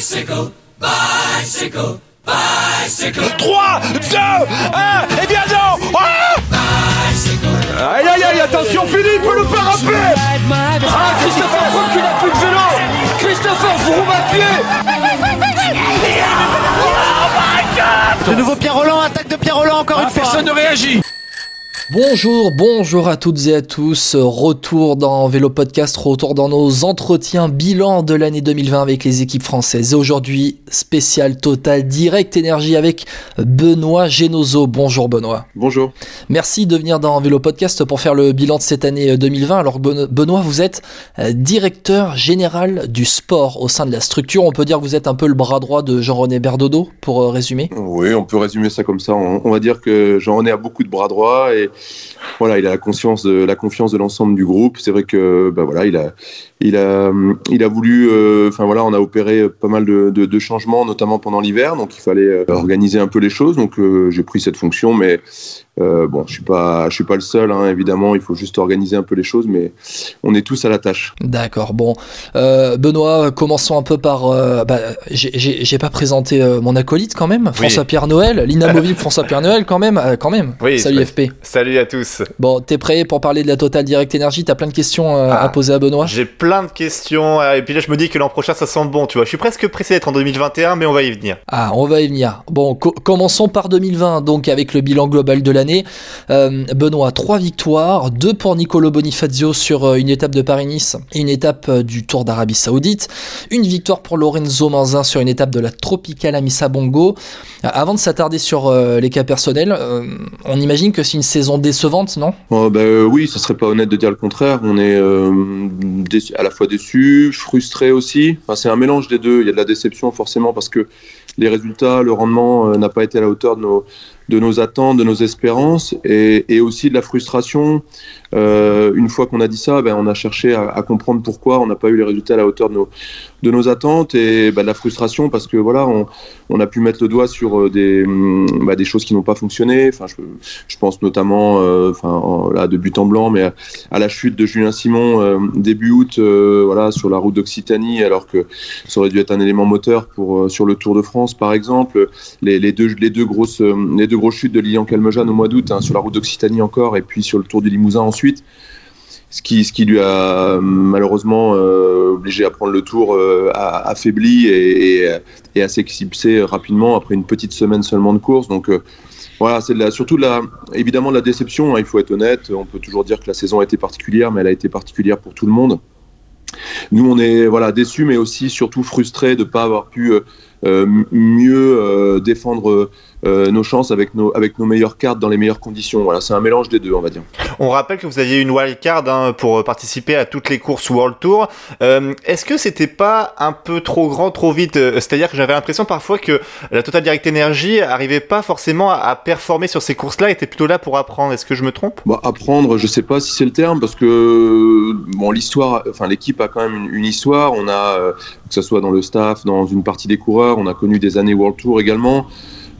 Bicycle, bicycle, bicycle. 3, 2, 1, et bien non. Ah Aïe aïe aïe, attention Philippe, le parapet. Ah, Christopher Froome qui n'a plus de vélo. Christopher Froome à pied De nouveau Pierre Roland, attaque de Pierre Roland encore Ah, une fois. Personne ne réagit Bonjour, bonjour à toutes et à tous. Retour dans Vélo Podcast, retour dans nos entretiens bilan de l'année 2020 avec les équipes françaises. Et aujourd'hui, spécial total direct énergie avec Benoît Genozo. Bonjour Benoît. Bonjour. Merci de venir dans Vélo Podcast pour faire le bilan de cette année 2020. Alors Ben- Benoît, vous êtes euh, directeur général du sport au sein de la structure. On peut dire que vous êtes un peu le bras droit de Jean-René Berdodo pour euh, résumer. Oui, on peut résumer ça comme ça. On, on va dire que Jean-René a beaucoup de bras droits et voilà, il a la conscience de la confiance de l'ensemble du groupe. C'est vrai que bah voilà, il a il a il a voulu euh, enfin voilà, on a opéré pas mal de, de, de changements notamment pendant l'hiver, donc il fallait euh, organiser un peu les choses. Donc euh, j'ai pris cette fonction mais euh, bon, je suis pas je suis pas le seul hein, évidemment, il faut juste organiser un peu les choses mais on est tous à la tâche. D'accord. Bon, euh, Benoît, commençons un peu par. euh, bah, j'ai- pas présenté euh, mon acolyte quand même, François-Pierre Noël, l'inamovible François-Pierre Noël quand même, euh, quand même. Oui, Salut FP. Salut à tous. Bon, t'es prêt pour parler de la Total Direct Energy? T'as plein de questions euh, Ah. à poser à Benoît? J'ai plein de questions euh, et puis là je me dis que l'an prochain ça sent bon, tu vois. Je suis presque pressé d'être en 2021 mais on va y venir. Ah, on va y venir. Bon, co- commençons par 2020, donc avec le bilan global de l'année. Euh, Benoît, trois victoires, deux pour Nicolo Bonifazio sur euh, une étape de Paris-Nice et une étape du Tour d'Arabie Saoudite. Une victoire pour Lorenzo Manzin sur une étape de la Tropicale Amissa Bongo. Euh, Avant de s'attarder sur les cas personnels, on imagine que c'est une saison décevante, non? Oh, bah, euh, oui, ça serait pas honnête de dire le contraire. On est euh, à la fois déçu, frustré aussi. Enfin, c'est un mélange des deux. Il y a de la déception forcément parce que les résultats, le rendement euh, n'a pas été à la hauteur de nos, de nos attentes, de nos espérances, et, aussi de la frustration. Une fois qu'on a dit ça, ben, on a cherché à, à comprendre pourquoi on n'a pas eu les résultats à la hauteur de nos, de nos attentes et ben, de la frustration parce que voilà, on, on a pu mettre le doigt sur euh, des, hum, bah, des choses qui n'ont pas fonctionné. Enfin, je, je pense notamment, euh, enfin, en- là, de but en blanc, mais à, la chute de Julien Simon euh, début août, voilà, sur la route d'Occitanie, alors que ça aurait dû être un élément moteur pour sur le Tour de France, par exemple. Les, les deux, les deux grosses, les deux grosses chutes de Lilian Calmejane au mois d'août, hein, sur la route d'Occitanie encore, et puis sur le Tour du Limousin ensuite. Ce qui, ce qui lui a malheureusement euh, obligé à prendre le tour euh, affaibli et, et, et à s'éclipser rapidement après une petite semaine seulement de course. Donc euh, voilà, c'est surtout de la, évidemment de la déception, hein, il faut être honnête. On peut toujours dire que la saison a été particulière, mais elle a été particulière pour tout le monde. Nous, on est voilà, déçus, mais aussi surtout frustrés de ne pas avoir pu euh, euh, mieux euh, défendre euh, nos chances avec nos, avec nos meilleures cartes dans les meilleures conditions. Voilà, c'est un mélange des deux, on va dire. On rappelle que vous aviez une wildcard hein, pour participer à toutes les courses World Tour. Euh, Est-ce que c'était pas un peu trop grand, trop vite Euh, C'est-à-dire que j'avais l'impression parfois que la Total Direct Energy arrivait pas forcément à, à performer sur ces courses-là, était plutôt là pour apprendre. Est-ce que je me trompe? Bon, apprendre, je sais pas si c'est le terme, parce que bon, l'histoire, enfin l'équipe a quand même une, une histoire. On a, euh, que ce soit dans le staff, dans une partie des coureurs, on a connu des années World Tour également.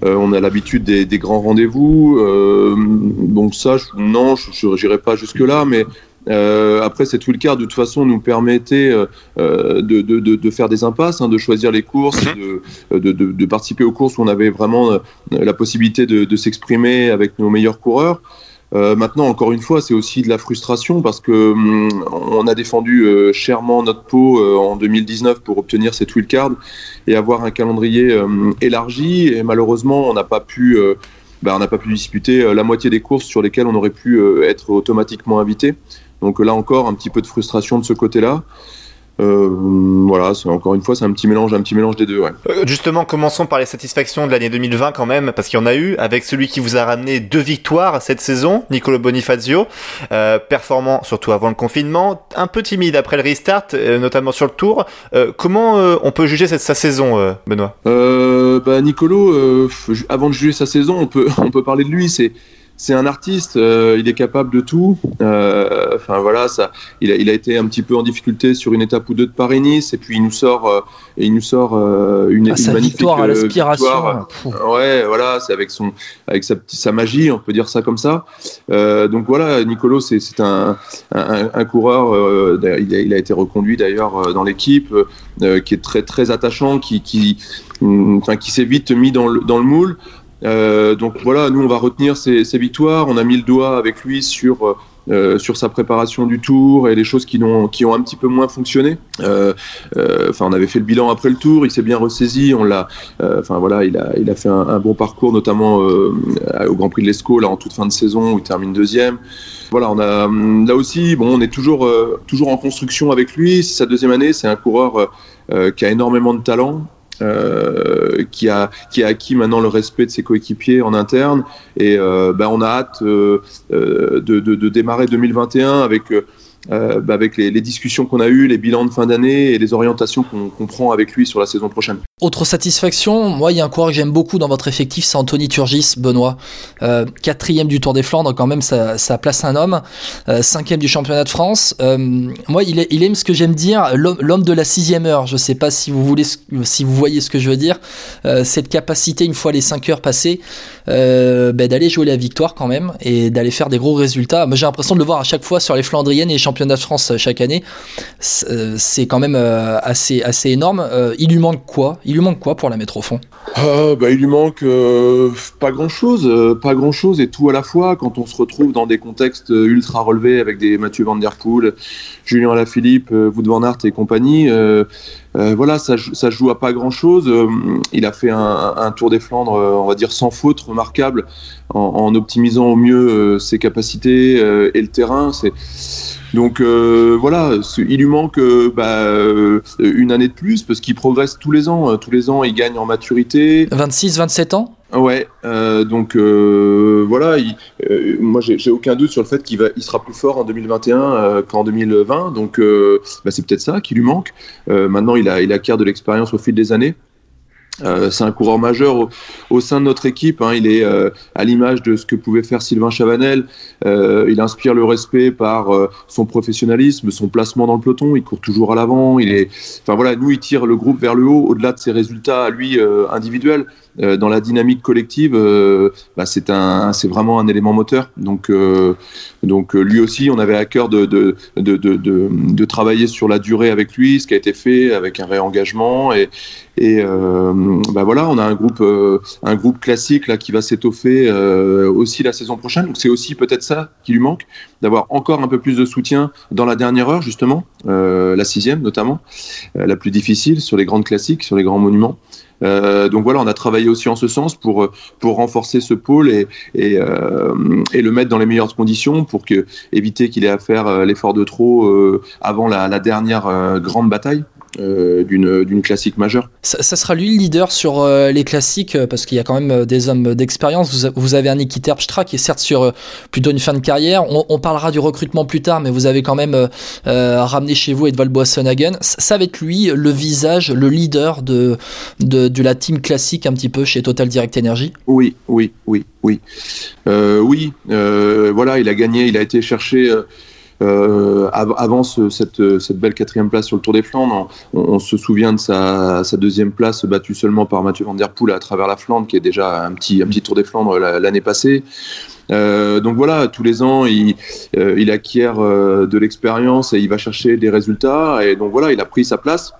Euh, on a l'habitude des, des grands rendez-vous. Euh, donc ça, je- non, je n'irai pas jusque là, mais euh, après cette wildcard de toute façon nous permettait euh, euh, de, de, de, de faire des impasses, hein, de choisir les courses, de, de, de, participer aux courses où on avait vraiment euh, la possibilité de, de s'exprimer avec nos meilleurs coureurs. Euh, maintenant, encore une fois, c'est aussi de la frustration parce que hum, on a défendu euh, chèrement notre peau euh, en 2019 pour obtenir cette wildcard et avoir un calendrier euh, élargi. Et malheureusement, on n'a pas pu, euh, bah, on n'a pas pu disputer euh, la moitié des courses sur lesquelles on aurait pu être automatiquement invité. Donc là encore, un petit peu de frustration de ce côté-là. Euh, voilà, c'est encore une fois, c'est un petit mélange, un petit mélange des deux. Ouais. Euh, Justement, commençons par les satisfactions de l'année 2020 quand même, parce qu'il y en a eu, avec celui qui vous a ramené deux victoires cette saison, Nicolo Bonifazio, euh, performant surtout avant le confinement, un peu timide après le restart, euh, notamment sur le tour. Euh, comment on peut juger cette, sa saison, Benoît? Bah, Nicolo, avant de juger sa saison, on peut, on peut parler de lui. C'est, c'est un artiste, euh, il est capable de tout. Euh, enfin voilà, ça, il a, il a, été un petit peu en difficulté sur une étape ou deux de Paris-Nice, et puis il nous sort, euh, et il nous sort une, ah, une magnifique victoire à l'aspiration. Ouais, voilà, c'est avec son, avec sa, sa magie, on peut dire ça comme ça. donc voilà, Nicolo, c'est un, un, un, coureur. Il a, il, a, été reconduit d'ailleurs dans l'équipe, qui est très très attachant, qui, qui, enfin, qui s'est vite mis dans le, dans le moule. Euh, donc voilà, nous on va retenir ces, victoires. On a mis le doigt avec lui sur euh, sur sa préparation du tour et les choses qui ont qui ont un petit peu moins fonctionné. Euh, on avait fait le bilan après le tour, il s'est bien ressaisi. On l'a, enfin voilà, il a il a fait un, bon parcours, notamment au Grand Prix de l'Escaut là en toute fin de saison où il termine deuxième. Voilà, a là aussi, bon, on est toujours toujours en construction avec lui. C'est sa deuxième année, c'est un coureur qui a énormément de talent. Euh, qui, a, qui a acquis maintenant le respect de ses coéquipiers en interne. Et euh, ben, on a hâte euh, de, de, de, démarrer 2021 avec euh, bah, avec les, discussions qu'on a eues, les bilans de fin d'année et les orientations qu'on qu prend avec lui sur la saison prochaine. Autre satisfaction, moi il y a un coureur que j'aime beaucoup dans votre effectif, c'est Anthony Turgis, Benoît. Euh, quatrième du Tour des Flandres, quand même ça, place un homme. Euh, cinquième du championnat de France. Moi il, aime ce que j'aime dire, l'homme de la sixième heure. Je sais pas si vous voulez, si vous voyez ce que je veux dire. Cette capacité une fois les cinq heures passées, bah, d'aller jouer la victoire quand même et d'aller faire des gros résultats. J'ai l'impression de le voir à chaque fois sur les Flandriennes et les championnat de France chaque année, euh, c'est quand même euh, assez, assez énorme. Euh, il lui manque quoi? Il lui manque quoi pour la mettre au fond? Bah, Il lui manque pas grand-chose, pas grand-chose et tout à la fois quand on se retrouve dans des contextes ultra relevés avec des Mathieu Van Der Poel, Julien Alaphilippe, Wout van Aert et compagnie. voilà, ça, joue à pas grand-chose. il a fait un, Tour des Flandres, on va dire sans faute, remarquable, en, optimisant au mieux ses capacités et le terrain. Donc euh, voilà, il lui manque euh, bah, euh, une année de plus parce qu'il progresse tous les ans. Tous les ans, il gagne en maturité. 26, 27 ans? Ouais, donc voilà, moi j'ai aucun doute sur le fait qu'il va, il sera plus fort en 2021 qu'en 2020, donc bah, c'est peut-être ça qui lui manque. maintenant, il a, il acquiert de l'expérience au fil des années. Euh, c'est un coureur majeur au, sein de notre équipe. Hein. Il est euh, à l'image de ce que pouvait faire Sylvain Chavanel. Euh, il inspire le respect par son professionnalisme, son placement dans le peloton. Il court toujours à l'avant. Il est, enfin voilà, nous il tire le groupe vers le haut au-delà de ses résultats à lui individuels. Euh, dans la dynamique collective, euh, bah, c'est un, c'est vraiment un élément moteur. Donc, euh, donc lui aussi, on avait à cœur de de, de, de, travailler sur la durée avec lui, ce qui a été fait avec un réengagement et et bah voilà, on a un groupe, un groupe classique là qui va s'étoffer aussi la saison prochaine. Donc c'est aussi peut-être ça qui lui manque, d'avoir encore un peu plus de soutien dans la dernière heure justement, la sixième notamment, la plus difficile sur les grandes classiques, sur les grands monuments. Euh, donc voilà, on a travaillé aussi en ce sens pour pour renforcer ce pôle et et, euh, et le mettre dans les meilleures conditions pour que éviter qu'il ait à faire euh, l'effort de trop euh, avant la, la dernière euh, grande bataille. Euh, d'une classique majeure. Ça, ça, sera lui le leader sur euh, les classiques parce qu'il y a quand même des hommes d'expérience. Vous, vous, avez un Niki Terpstra qui est certes sur plutôt une fin de carrière. On, on, parlera du recrutement plus tard, mais vous avez quand même ramené chez vous Edvald Boasson-Hagen. Ça va être lui le visage, le leader de, de, de, la team classique un petit peu chez Total Direct Energy Oui, oui, oui, oui. Euh, oui, voilà, il a gagné, il a été chercher euh, avant cette, cette, belle quatrième place sur le Tour des Flandres, on, se souvient de sa, sa, deuxième place battue seulement par Mathieu Van Der Poel à travers la Flandre, qui est déjà un petit, un petit Tour des Flandres l'année passée. Euh, donc voilà, tous les ans, il, euh, il acquiert euh, de l'expérience et il va chercher des résultats. Et donc voilà, il a pris sa place.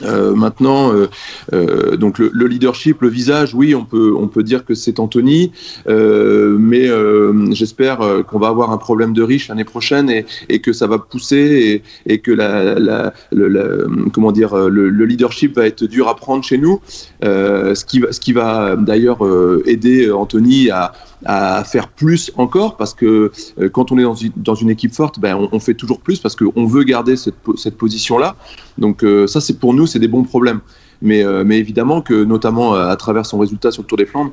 Euh, maintenant, euh, euh, donc le, le, leadership, le visage, oui, on peut on peut dire que c'est Anthony, euh, mais euh, j'espère qu'on va avoir un problème de riche l'année prochaine et, et, que ça va pousser et, et que la, la, le, comment dire le, le, leadership va être dur à prendre chez nous, ce qui va ce qui va d'ailleurs aider Anthony à à faire plus encore parce que quand on est dans une, dans une équipe forte, ben on, fait toujours plus parce qu'on veut garder cette, cette position là. Donc ça c'est pour nous c'est des bons problèmes. Mais, mais évidemment que, notamment à travers son résultat sur le Tour des Flandres,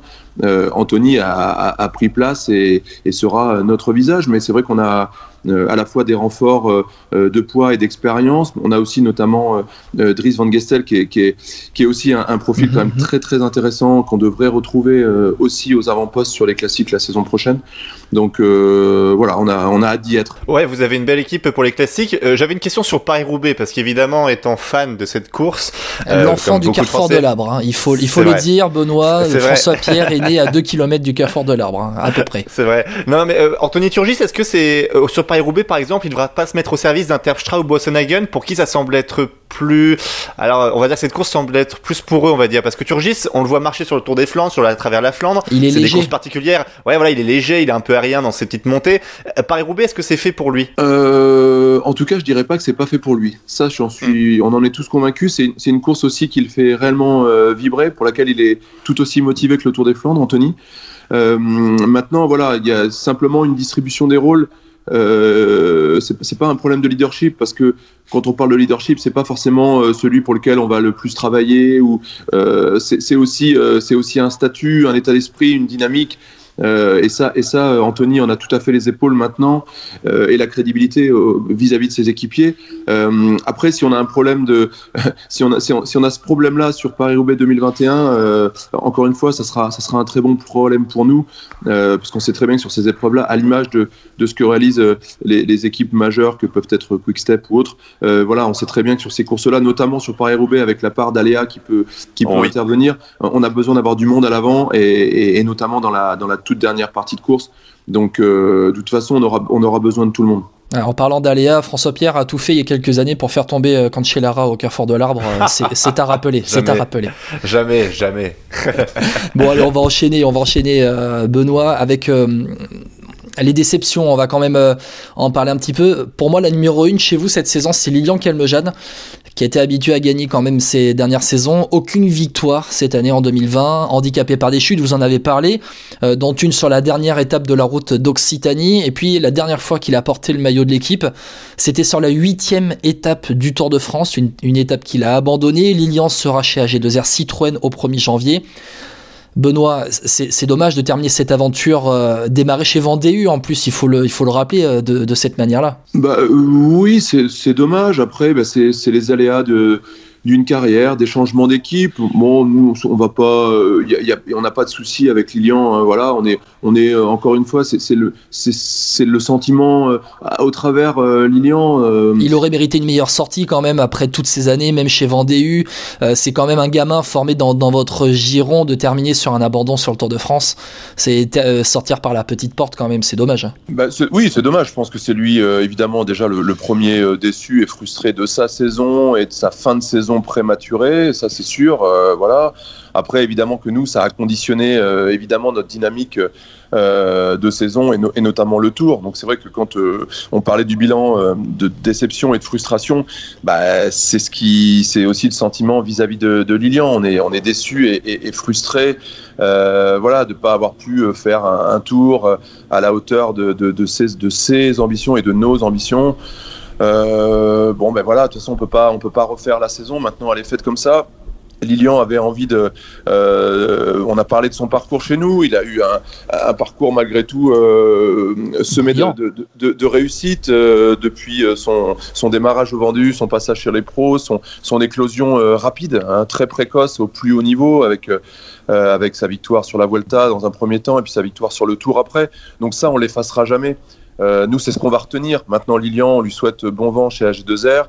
Anthony a, a, pris place et, et sera notre visage. Mais c'est vrai qu'on a euh, à la fois des renforts euh, euh, de poids et d'expérience. On a aussi notamment Dries Van Gestel qui est, qui est, qui est aussi un, profil quand même mhm. très très intéressant qu'on devrait retrouver aussi aux avant-postes sur les classiques la saison prochaine. Donc voilà, on a, on a hâte d'y être. Ouais, vous avez une belle équipe pour les classiques. J'avais une question sur Paris-Roubaix parce qu'évidemment, étant fan de cette course, l'enfant du carrefour de l'Arbre, hein. il faut, il faut le dire, Benoît, François Pierre est né à 2 km du carrefour de l'Arbre, hein, à peu près. C'est vrai. Non, mais Anthony Turgis, est-ce que c'est sur Paris-Roubaix, par exemple, il ne devra pas se mettre au service d'un Terpstra ou Boassenhagen pour qui ça semble être plus. Alors, on va dire que cette course semble être plus pour eux, on va dire, parce que Turgis, on le voit marcher sur le Tour des Flandres, sur la, à travers la Flandre. Il est, léger. des courses particulières. Ouais, voilà, il est léger, il est un peu aérien dans ses petites montées. Euh, Paris-Roubaix, est-ce que c'est fait pour lui? Euh, En tout cas, je dirais pas que c'est pas fait pour lui. Ça, j'en suis. Hmm. On en est tous convaincus. C'est une course aussi qu'il fait réellement euh, vibrer, pour laquelle il est tout aussi motivé que le Tour des Flandres, Anthony. Euh, maintenant, voilà, il y a simplement une distribution des rôles euh, c'est pas un problème de leadership parce que quand on parle de leadership, c'est pas forcément euh, celui pour lequel on va le plus travailler ou euh, c'est aussi euh, c'est aussi un statut, un état d'esprit, une dynamique. Euh, et ça, et ça, Anthony en a tout à fait les épaules maintenant euh, et la crédibilité vis-à-vis de ses équipiers. Euh, après, si on a un problème de, si on a, si on, a ce problème-là sur Paris-Roubaix 2021, encore une fois, ça sera, ça sera un très bon problème pour nous, parce qu'on sait très bien que sur ces épreuves-là, à l'image de, de ce que réalisent les, les, équipes majeures que peuvent être Quick-Step ou autres, voilà, on sait très bien que sur ces courses-là, notamment sur Paris-Roubaix, avec la part d'aléa qui peut, qui peut intervenir, on a besoin d'avoir du monde à l'avant et, et, et, notamment dans la, dans la toute dernière partie de course. Donc, euh, de toute façon, on aura, on aura besoin de tout le monde. en parlant d'aléa, François Pierre a tout fait il y a quelques années pour faire tomber euh, Cancellara au carrefour de l'arbre. Euh, c'est à rappeler. C'est à rappeler. Jamais, jamais. bon, allez, on va enchaîner. On va enchaîner, Benoît, avec les déceptions, on va quand même euh, en parler un petit peu. Pour moi, la numéro 1 chez vous cette saison, c'est Lilian Kelmejane, qui été habitué à gagner quand même ces dernières saisons. Aucune victoire cette année en 2020, handicapé par des chutes, vous en avez parlé, euh, dont une sur la dernière étape de la route d'Occitanie. Et puis la dernière fois qu'il a porté le maillot de l'équipe, c'était sur la huitième étape du Tour de France, une, une étape qu'il a abandonnée. Lilian sera chez AG2R Citroën au 1er janvier. Benoît, c'est dommage de terminer cette aventure euh, démarrée chez Vendée en plus, il faut le, il faut le rappeler euh, de, cette manière-là. Bah, euh, oui, c'est dommage. Après, bah, c'est les aléas de, d'une carrière, des changements d'équipe. Bon, nous, on va pas, y a, y a, on n'a pas de souci avec Lilian. Hein, voilà, on est, on est encore une fois, c'est le, c'est le sentiment au travers Lilian. Il aurait mérité une meilleure sortie quand même après toutes ces années, même chez Vendée c'est quand même un gamin formé dans, dans, votre giron de terminer sur un abandon sur le Tour de France. C'est sortir par la petite porte quand même, c'est dommage. Hein. Bah, oui, c'est dommage. Je pense que c'est lui évidemment déjà le, le premier déçu et frustré de sa saison et de sa fin de saison prématuré, ça c'est sûr. Euh, voilà. Après, évidemment que nous, ça a conditionné euh, évidemment notre dynamique euh, de saison et, notamment le Tour. Donc c'est vrai que quand on parlait du bilan de déception et de frustration, bah, c'est ce qui, c'est aussi le sentiment vis-à-vis de, Lilian. On est, on est déçu et, frustré, voilà, de pas avoir pu faire un, tour à la hauteur de, de, de ses ambitions et de nos ambitions. Euh, bon, ben voilà, de toute façon, on peut pas, on peut pas refaire la saison. Maintenant, elle est faite comme ça. Lilian avait envie de. Euh, on a parlé de son parcours chez nous. Il a eu un, parcours malgré tout euh, semé de, de, de, réussite euh, depuis son, son, démarrage au vendu, son passage sur les pros, son, son éclosion rapide, hein, très précoce au plus haut niveau avec. avec sa victoire sur la Vuelta dans un premier temps et puis sa victoire sur le Tour après. Donc ça, on l'effacera jamais. Euh, nous, c'est ce qu'on va retenir. Maintenant, Lilian, on lui souhaite bon vent chez H2R.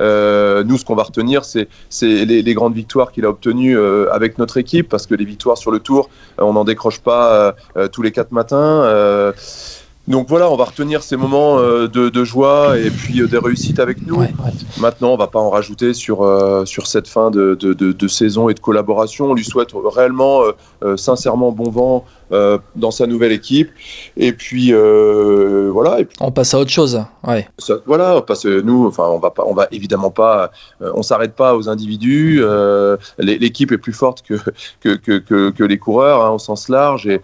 Euh, nous, ce qu'on va retenir, c'est les, grandes victoires qu'il a obtenues euh, avec notre équipe, parce que les victoires sur le tour, on n'en décroche pas tous les quatre matins. Donc voilà, on va retenir ces moments de, de, joie et puis des réussites avec nous. Maintenant, on va pas en rajouter sur, sur cette fin de, de, de, saison et de collaboration. On lui souhaite réellement, sincèrement bon vent euh, dans sa nouvelle équipe. Et puis euh, voilà. Et puis, on passe à autre chose. Ouais. voilà, parce que nous, enfin, on va pas, on va évidemment pas, euh, on s'arrête pas aux individus. L'équipe est plus forte que que, que, que, les coureurs hein, au sens large et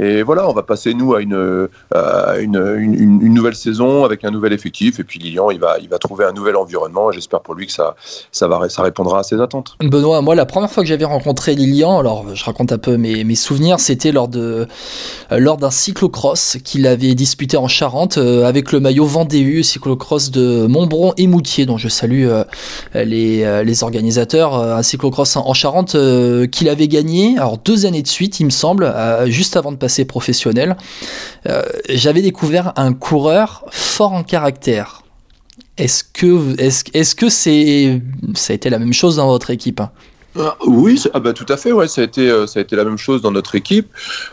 et voilà, on va passer nous à une une, une, nouvelle saison avec un nouvel effectif. Et puis Lilian, il va, il va trouver un nouvel environnement. J'espère pour lui que ça, ça, va, ça répondra à ses attentes. Benoît, moi, la première fois que j'avais rencontré Lilian, alors je raconte un peu mes, mes souvenirs, c'était lors de lors d'un cyclocross qu'il avait disputé en Charente avec le maillot Vendéu, cyclocross de Montbron et Moutier, dont je salue les, les organisateurs, un cyclocross en Charente qu'il avait gagné, alors deux années de suite, il me semble, juste avant de passer professionnel. Euh, j'avais découvert un coureur fort en caractère. Est-ce que, est-ce, est-ce que c'est, ça a été la même chose dans votre équipe ah, oui, ah bah, tout à fait, ouais, ça a été, euh, ça a été la même chose dans notre équipe.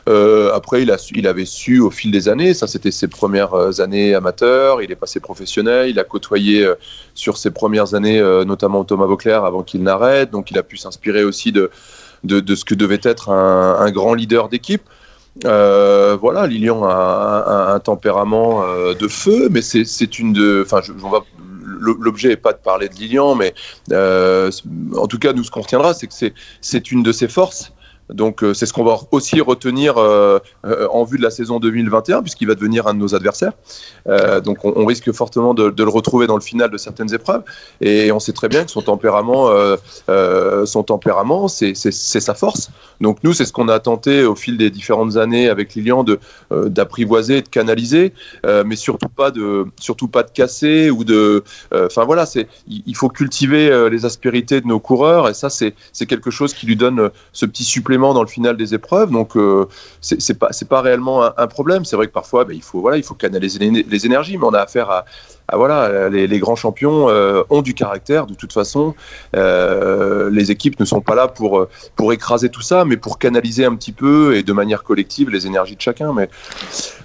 Euh, après, il, a, il avait su au fil des années, ça c'était ses premières années amateurs, il est passé professionnel, il a côtoyé sur ses premières années, notamment Thomas Vauclair avant qu'il n'arrête, donc il a pu s'inspirer aussi de, de, de, ce que devait être un grand leader d'équipe. Euh, voilà, Lilian a, un, tempérament euh, de feu, mais c'est une de. Enfin, l'objet n'est pas de parler de Lilian, mais euh, en tout cas, nous, ce qu'on retiendra, c'est que c'est une de ses forces. Donc euh, c'est ce qu'on va aussi retenir euh, euh, en vue de la saison 2021 puisqu'il va devenir un de nos adversaires. donc on, risque fortement de, le retrouver dans le final de certaines épreuves et on sait très bien que son tempérament, son tempérament, c'est sa force. Donc nous c'est ce qu'on a tenté au fil des différentes années avec Lilian de d'apprivoiser, de canaliser, mais surtout pas de surtout pas de casser ou de. Enfin voilà, il faut cultiver les aspérités de nos coureurs et ça c'est quelque chose qui lui donne ce petit supplément dans le final des épreuves. Donc, euh, c'est pas, pas réellement un, problème. C'est vrai que parfois, ben, il, faut, voilà, il faut canaliser les, énergies, mais on a affaire à, voilà, les, grands champions euh, ont du caractère. De toute façon, euh, les équipes ne sont pas là pour, pour écraser tout ça, mais pour canaliser un petit peu et de manière collective les énergies de chacun. Mais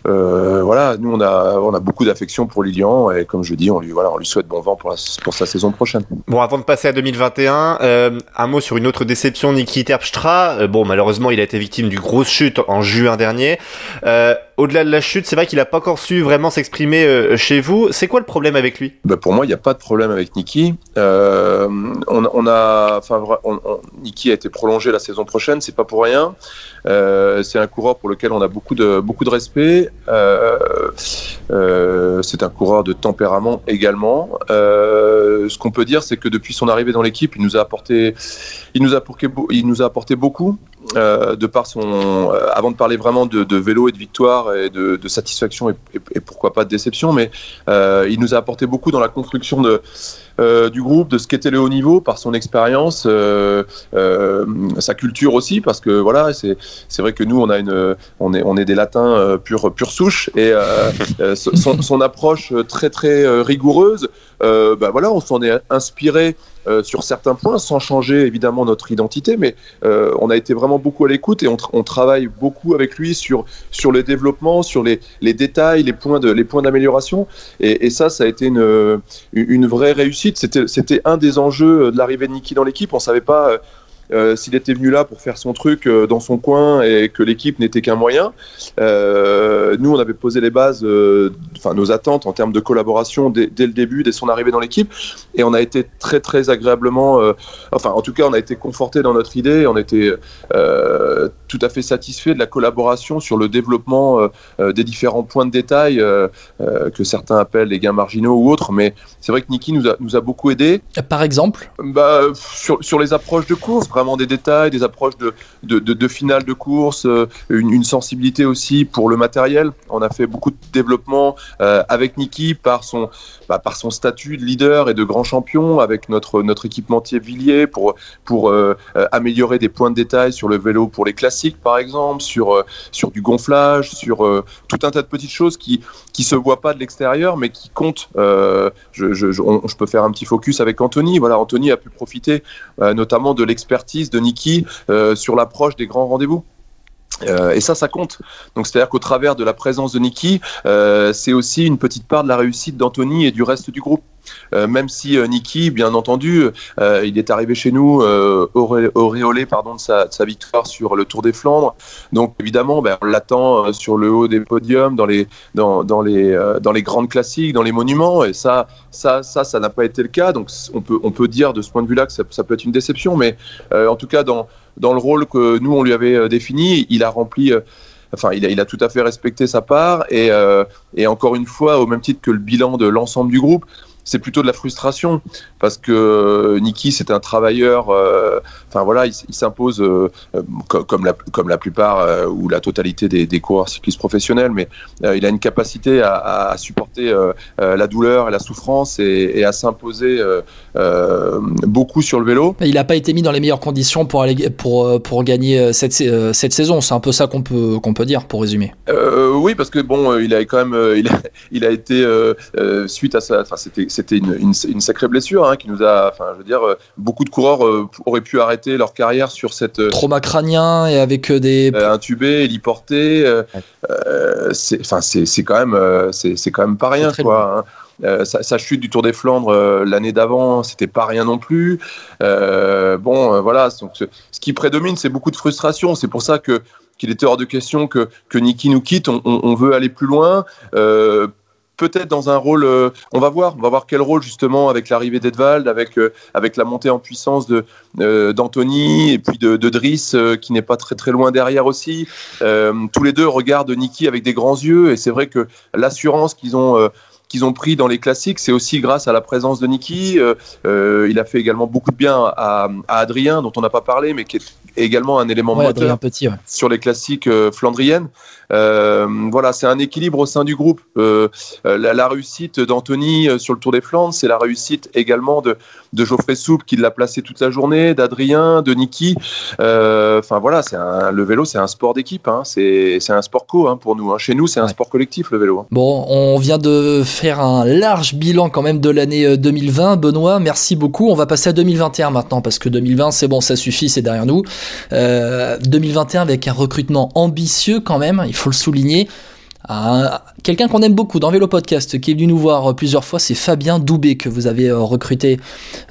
voilà, nous, on a, on a beaucoup d'affection pour Lilian et comme je dis, on lui, voilà, on lui souhaite bon vent pour, pour sa saison prochaine. Bon, avant de passer à 2021, un mot sur une autre déception, Niki Terpstra. bon, malheureusement, il a été victime du grosse chute en juin dernier. Euh, au-delà de la chute, c'est vrai qu'il n'a pas encore su vraiment s'exprimer euh, chez vous. C'est quoi le problème avec lui? Bah Pour moi, il n'y a pas de problème avec Niki. Euh, on, a, Niki a été prolongé la saison prochaine, c'est pas pour rien. c'est un coureur pour lequel on a beaucoup de beaucoup de respect. c'est un coureur de tempérament également. ce qu'on peut dire, c'est que depuis son arrivée dans l'équipe, il il il nous a apporté beaucoup. Euh, de par son, euh, avant de parler vraiment de, vélo et de victoire et de, satisfaction et, pourquoi pas de déception, mais euh, il nous a apporté beaucoup dans la construction de, du groupe, de ce qu'était le haut niveau par son expérience, sa culture aussi, parce que voilà, c'est vrai que nous on a une, on est, on est des latins pure pure souche et son, son, approche très très rigoureuse, bah voilà, on s'en est inspiré euh, sur certains points, sans changer évidemment notre identité, mais euh, on a été vraiment beaucoup à l'écoute et on, on, travaille beaucoup avec lui sur, sur le développement, sur les, les détails, les points de, les points d'amélioration. Et, et, ça, ça a été une, une vraie réussite. C'était un des enjeux de l'arrivée de Niki dans l'équipe. On savait pas euh, s'il était venu là pour faire son truc euh, dans son coin et que l'équipe n'était qu'un moyen, euh, nous on avait posé les bases, enfin nos attentes en termes de collaboration dès, le début, dès son arrivée dans l'équipe, et on a été très très agréablement, enfin en tout cas on a été conforté dans notre idée, on était tout à fait satisfait de la collaboration sur le développement des différents points de détail que certains appellent les gains marginaux ou autres, mais c'est vrai que Niki nous a, nous a beaucoup aidé. Par exemple? Bah, sur, sur les approches de course, vraiment des détails, des approches de, de, de, finale de course, euh, une, sensibilité aussi pour le matériel. On a fait beaucoup de développement euh, avec Niki par son, bah, par son statut de leader et de grand champion, avec notre, notre équipementier Villiers pour, pour euh, améliorer des points de détail sur le vélo pour les classiques par exemple, sur, sur du gonflage, sur tout un tas de petites choses qui qui se voient pas de l'extérieur mais qui comptent. je, je, je, peux faire un petit focus avec Anthony. Voilà, Anthony a pu profiter notamment de de Niki euh, sur l'approche des grands rendez-vous? Euh, et ça, ça compte. Donc, c'est-à-dire qu'au travers de la présence de Niki, euh, c'est aussi une petite part de la réussite d'Anthony et du reste du groupe. Euh, même si Niki, bien entendu, il est arrivé chez nous auréolé pardon, de sa, victoire sur le Tour des Flandres. Donc évidemment, ben, on l'attend sur le haut des podiums, dans les, dans les, dans les grandes classiques, dans les monuments. Et ça, ça, ça, ça n'a pas été le cas. Donc on peut, on peut dire de ce point de vue-là que ça, ça, peut être une déception. Mais en tout cas, dans, dans le rôle que nous, on lui avait défini, il a rempli enfin, il a, tout à fait respecté sa part et, et encore une fois, au même titre que le bilan de l'ensemble du groupe, c'est plutôt de la frustration parce que euh, Niki c'est un travailleur euh, enfin voilà il, s'impose euh, comme, la comme la plupart ou la totalité des, coureurs cyclistes professionnels mais il a une capacité à, supporter la douleur et la souffrance et à s'imposer beaucoup sur le vélo il n'a pas été mis dans les meilleures conditions pour aller pour pour gagner cette cette saison c'est un peu ça qu'on peut qu'on peut dire pour résumer oui parce que bon il a quand même il a, il a été suite à ça enfin c'était c'était une, une, sacrée blessure hein, qui nous a, enfin, je veux dire, euh, beaucoup de coureurs euh, auraient pu arrêter leur carrière sur cette euh, trauma crânien et avec des intubés, héliportés. c'est, enfin, c'est quand même, c'est quand même pas rien, quoi. Hein. Sa, chute du Tour des Flandres l'année d'avant, c'était pas rien non plus. bon, voilà. Donc, ce, qui prédomine, c'est beaucoup de frustration. C'est pour ça que qu'il était hors de question que, que Niki nous quitte. On, veut aller plus loin peut-être dans un rôle. Euh, on va voir, on va voir quel rôle justement avec l'arrivée d'Edvald, avec euh, avec la montée en puissance de euh, d'Anthony et puis de, de Driss qui n'est pas très très loin derrière aussi. tous les deux regardent Niki avec des grands yeux et c'est vrai que l'assurance qu'ils ont qu'ils ont pris dans les classiques, c'est aussi grâce à la présence de Niki. il a fait également beaucoup de bien à, à Adrien, dont on n'a pas parlé, mais qui est également un élément moteur petit, sur les classiques flandriennes. Euh, voilà, c'est un équilibre au sein du groupe. Euh, la, réussite d'Anthony euh, sur le Tour des Flandres, c'est la réussite également de, de Geoffrey Soupe qui l'a placé toute la journée, d'Adrien, de Niki. Enfin voilà, c'est le vélo, c'est un sport d'équipe. Hein. c'est un sport co hein, pour nous. Hein. Chez nous, c'est un sport collectif le vélo. Bon, on vient de faire un large bilan quand même de l'année 2020. Benoît, merci beaucoup. On va passer à 2021 maintenant parce que 2020, c'est bon, ça suffit, c'est derrière nous. 2021 avec un recrutement ambitieux quand même. Il faut le souligner. Quelqu'un qu'on aime beaucoup dans Vélo Podcast, qui est venu nous voir plusieurs fois, c'est Fabien Doubé que vous avez euh, recruté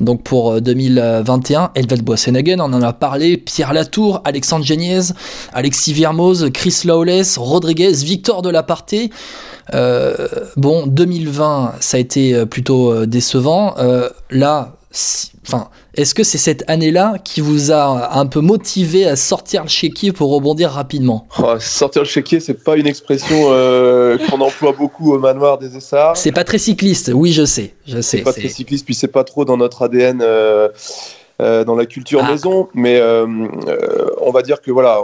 donc pour 2021. Euh, Elved Boissenhagen, on en a parlé. Pierre Latour, Alexandre Geniez, Alexis Viermoz, Chris Lawless, Rodriguez, Victor Delaparté. Euh, bon, 2020, ça a été plutôt euh, décevant. là, enfin, est-ce que c'est cette année-là qui vous a un peu motivé à sortir le chéquier pour rebondir rapidement? Oh, Sortir le chéquier, c'est pas une expression euh, qu'on emploie beaucoup au manoir des Essarts. C'est pas très cycliste, oui, je sais, je sais. C'est pas très cycliste, puis c'est pas trop dans notre ADN. Euh, euh, dans la culture ah. maison, mais euh, euh, on va dire que voilà,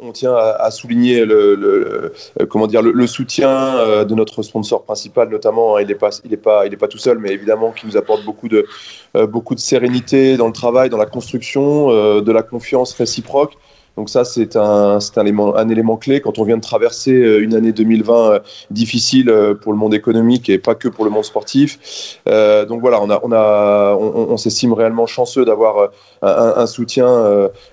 on, tient à, souligner le, comment dire le, soutien de notre sponsor principal, notamment. Hein, il n'est pas, il est pas, il est pas tout seul, mais évidemment qui nous apporte beaucoup de beaucoup de sérénité dans le travail, dans la construction, de la confiance réciproque. Donc ça, c'est un, un, élément, un élément clé quand on vient de traverser euh, une année 2020 euh, difficile euh, pour le monde économique et pas que pour le monde sportif. donc voilà, on, a, on, a, on, s'estime réellement chanceux d'avoir un, soutien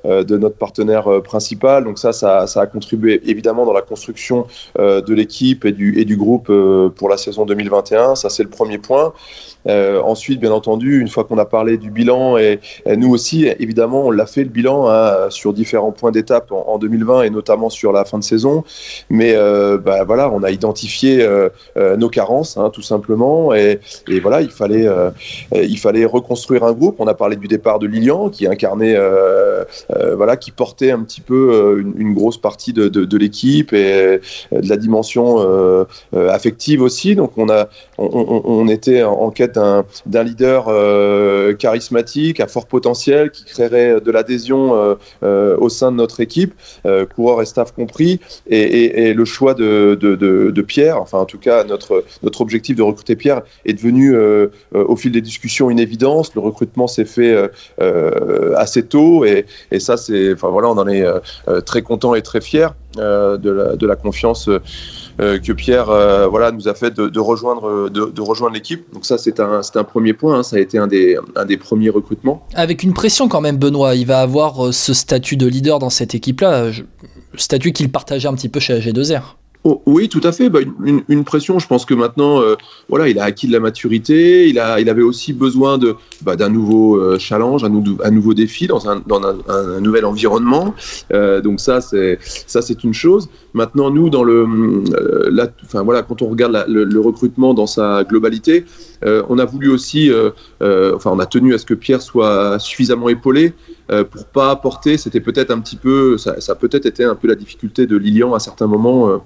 de notre partenaire principal. Donc ça, ça, ça, a contribué évidemment dans la construction de l'équipe et du, et du groupe pour la saison 2021. Ça, c'est le premier point. Ensuite, bien entendu, une fois qu'on a parlé du bilan, et, nous aussi, évidemment, on l'a fait le bilan hein, sur différents points d'étape en, 2020 et notamment sur la fin de saison. Mais euh, bah, voilà, on a identifié euh, nos carences, hein, tout simplement, et, voilà, il fallait, il fallait reconstruire un groupe. On a parlé du départ de Lilian, qui incarnait, voilà, qui portait un petit peu une, grosse partie de, l'équipe et de la dimension affective aussi. Donc on a, on, était en quête d'un leader euh, charismatique, à fort potentiel, qui créerait de l'adhésion euh, euh, au sein notre équipe, coureurs et staff compris, et, le choix de, Pierre, enfin en tout cas notre, objectif de recruter Pierre est devenu au fil des discussions une évidence. Le recrutement s'est fait assez tôt et, ça c'est, enfin voilà, on en est très content et très fier de la, confiance euh, que Pierre euh, voilà, nous a fait de, rejoindre, de, rejoindre l'équipe. Donc ça, c'est un, premier point, hein. ça a été un des, un des premiers recrutements. Avec une pression quand même, Benoît, il va avoir euh, ce statut de leader dans cette équipe-là, statut qu'il partageait un petit peu chez AG2R. Oh, oui, tout à fait. Bah, une, pression. Je pense que maintenant, euh, voilà, il a acquis de la maturité. Il a, il avait aussi besoin de bah, d'un nouveau euh, challenge, un, nouveau défi dans un, nouvel environnement. Euh, donc ça, c'est ça, c'est une chose. Maintenant, nous, dans le, la, voilà, quand on regarde le, recrutement dans sa globalité, on a voulu aussi, enfin, on a tenu à ce que Pierre soit suffisamment épaulé. Pour pas apporter, c'était peut-être un petit peu, ça, ça peut-être été un peu la difficulté de Lilian à certains moments.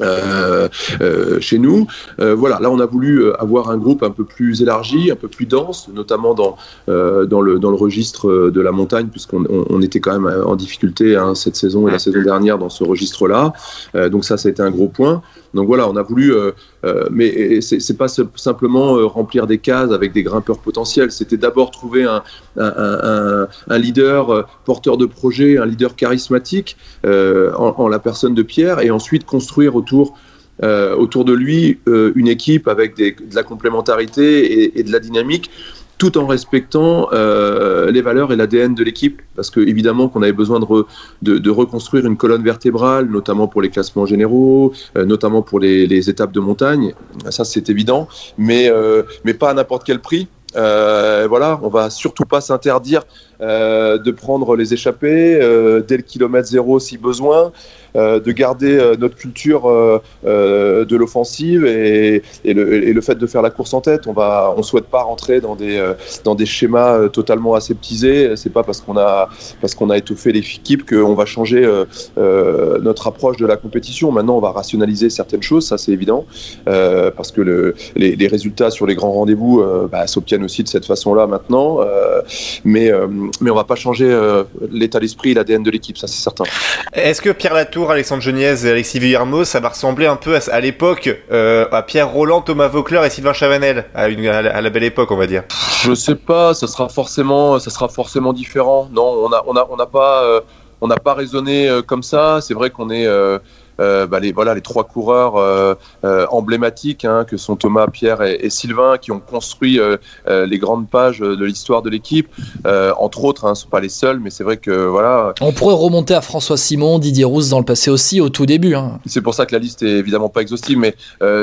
Euh, euh, chez nous. Euh, voilà, là on a voulu avoir un groupe un peu plus élargi, un peu plus dense, notamment dans, dans, le, dans le registre de la montagne, puisqu'on on, était quand même en difficulté hein, cette saison et la saison dernière dans ce registre-là. donc ça, ça a été un gros point. Donc voilà, on a voulu, euh, euh, mais c'est pas simplement euh, remplir des cases avec des grimpeurs potentiels. C'était d'abord trouver un, leader porteur de projet, un leader charismatique en, la personne de Pierre, et ensuite construire autour autour de lui une équipe avec de la complémentarité et, de la dynamique tout en respectant euh, les valeurs et l'ADN de l'équipe, parce que évidemment qu'on avait besoin de, re, de, de, reconstruire une colonne vertébrale, notamment pour les classements généraux, euh, notamment pour les, les, étapes de montagne, ça c'est évident, mais, euh, mais pas à n'importe quel prix. Euh, voilà, on va surtout pas s'interdire euh, de prendre les échappées euh, dès le kilomètre zéro si besoin, de garder euh, notre culture euh, de l'offensive et, le, fait de faire la course en tête. On va, on souhaite pas rentrer dans des dans des schémas totalement aseptisés. C'est pas parce qu'on a parce qu'on a étoffé l'équipe qu'on va changer notre approche de la compétition. Maintenant, on va rationaliser certaines choses, ça c'est évident, parce que le, les, résultats sur les grands rendez-vous bah, s'obtiennent aussi de cette façon-là maintenant. mais mais on va pas changer euh, l'état d'esprit et l'ADN de l'équipe, ça c'est certain. Est-ce que Pierre Latour, Alexandre Geniez et Alexis Villermo, ça va ressembler un peu à, à l'époque euh, à Pierre Roland, Thomas Vaucler et Sylvain Chavanel, à, la, belle époque, on va dire Je sais pas, ça sera forcément, ça sera forcément différent. Non, on a, on a, on n'a pas, euh, n'a pas raisonné euh, comme ça. C'est vrai qu'on est bah, les, voilà, les trois coureurs euh, euh, emblématiques hein, que sont Thomas, Pierre et, et, Sylvain qui ont construit euh, euh, les grandes pages de l'histoire de l'équipe. entre autres, hein, ne sont pas les seuls, mais c'est vrai que voilà. On pourrait remonter à François Simon, Didier Rousse dans le passé aussi, au tout début. Hein. C'est pour ça que la liste est évidemment pas exhaustive, mais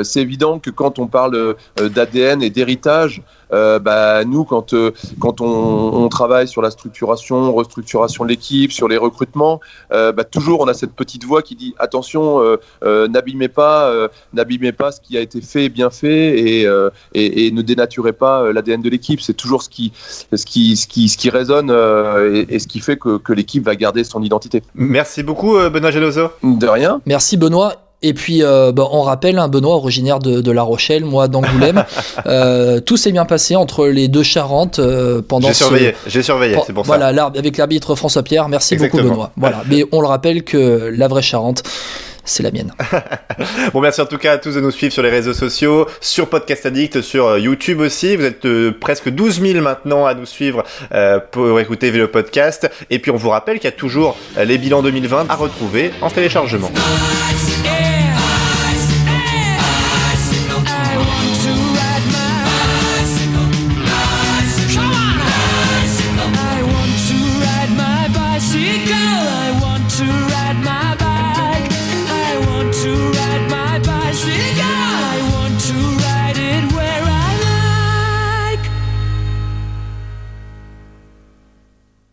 c'est évident que quand on parle d'ADN et d'héritage, euh, bah, nous, quand, euh, quand on, on, travaille sur la structuration, restructuration de l'équipe, sur les recrutements, euh, bah, toujours on a cette petite voix qui dit attention, n'abîmez pas, n'abîmez pas ce qui a été fait, bien fait, et, et, et ne dénaturez pas l'ADN de l'équipe. C'est toujours ce qui, ce qui, ce qui, ce qui résonne et, et, ce qui fait que, que l'équipe va garder son identité. Merci beaucoup, Benoît Geloso. De rien. Merci, Benoît. Et puis, euh, bah, on rappelle, hein, Benoît, originaire de, de, La Rochelle, moi d'Angoulême. euh, tout s'est bien passé entre les deux Charentes euh, pendant. J'ai surveillé, j'ai surveillé, c'est pour voilà, ça. Voilà, avec l'arbitre François Pierre. Merci Exactement. beaucoup, Benoît. Voilà. Mais on le rappelle que la vraie Charente, c'est la mienne. bon, merci en tout cas à tous de nous suivre sur les réseaux sociaux, sur Podcast Addict, sur YouTube aussi. Vous êtes euh, presque 12 000 maintenant à nous suivre euh, pour écouter le podcast. Et puis on vous rappelle qu'il y a toujours les bilans 2020 à retrouver en téléchargement.